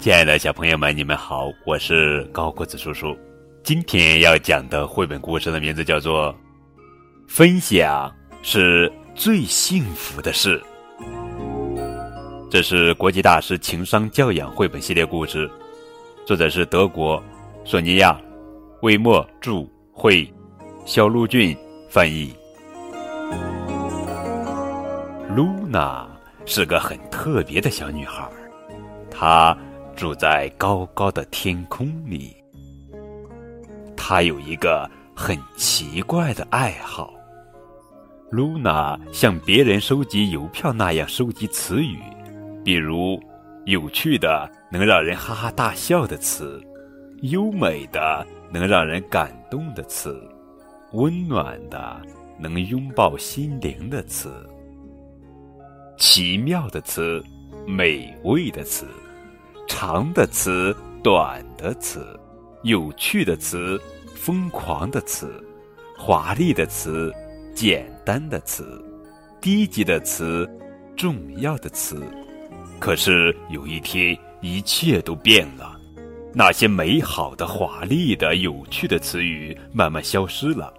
亲爱的小朋友们，你们好，我是高个子叔叔。今天要讲的绘本故事的名字叫做《分享是最幸福的事》。这是国际大师情商教养绘本系列故事，作者是德国索尼娅·魏墨著，绘肖路俊翻译。露娜是个很特别的小女孩，她。住在高高的天空里，他有一个很奇怪的爱好。露娜像别人收集邮票那样收集词语，比如有趣的、能让人哈哈大笑的词，优美的、能让人感动的词，温暖的、能拥抱心灵的词，奇妙的词，美味的词。长的词，短的词，有趣的词，疯狂的词，华丽的词，简单的词，低级的词，重要的词。可是有一天，一切都变了，那些美好的、华丽的、有趣的词语慢慢消失了。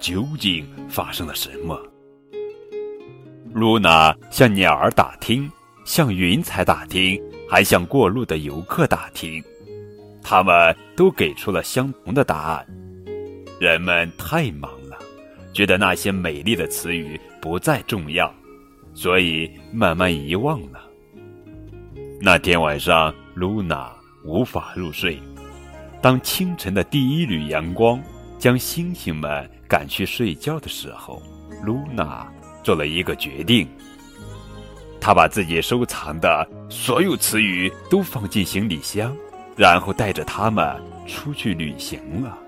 究竟发生了什么？露娜向鸟儿打听，向云彩打听。还向过路的游客打听，他们都给出了相同的答案。人们太忙了，觉得那些美丽的词语不再重要，所以慢慢遗忘了。那天晚上，露娜无法入睡。当清晨的第一缕阳光将星星们赶去睡觉的时候，露娜做了一个决定。他把自己收藏的所有词语都放进行李箱，然后带着他们出去旅行了。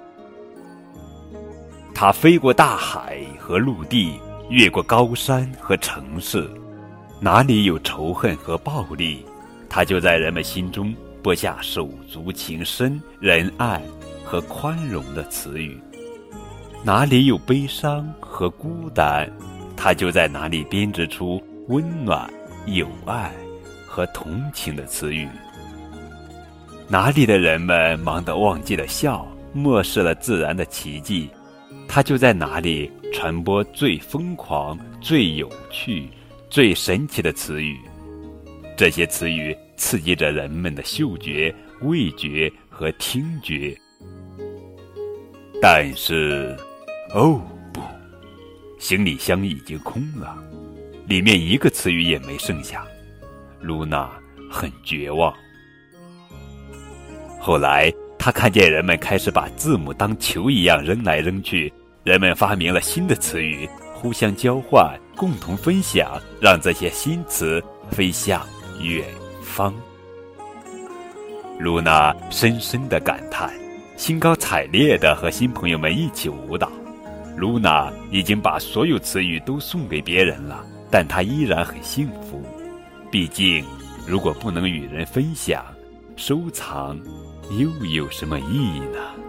他飞过大海和陆地，越过高山和城市，哪里有仇恨和暴力，他就在人们心中播下手足情深、仁爱和宽容的词语；哪里有悲伤和孤单，他就在哪里编织出温暖。友爱和同情的词语，哪里的人们忙得忘记了笑，漠视了自然的奇迹，他就在哪里传播最疯狂、最有趣、最神奇的词语。这些词语刺激着人们的嗅觉、味觉和听觉。但是，哦不，行李箱已经空了。里面一个词语也没剩下，露娜很绝望。后来，她看见人们开始把字母当球一样扔来扔去，人们发明了新的词语，互相交换，共同分享，让这些新词飞向远方。露娜深深的感叹，兴高采烈的和新朋友们一起舞蹈。露娜已经把所有词语都送给别人了。但他依然很幸福，毕竟，如果不能与人分享、收藏，又有什么意义呢？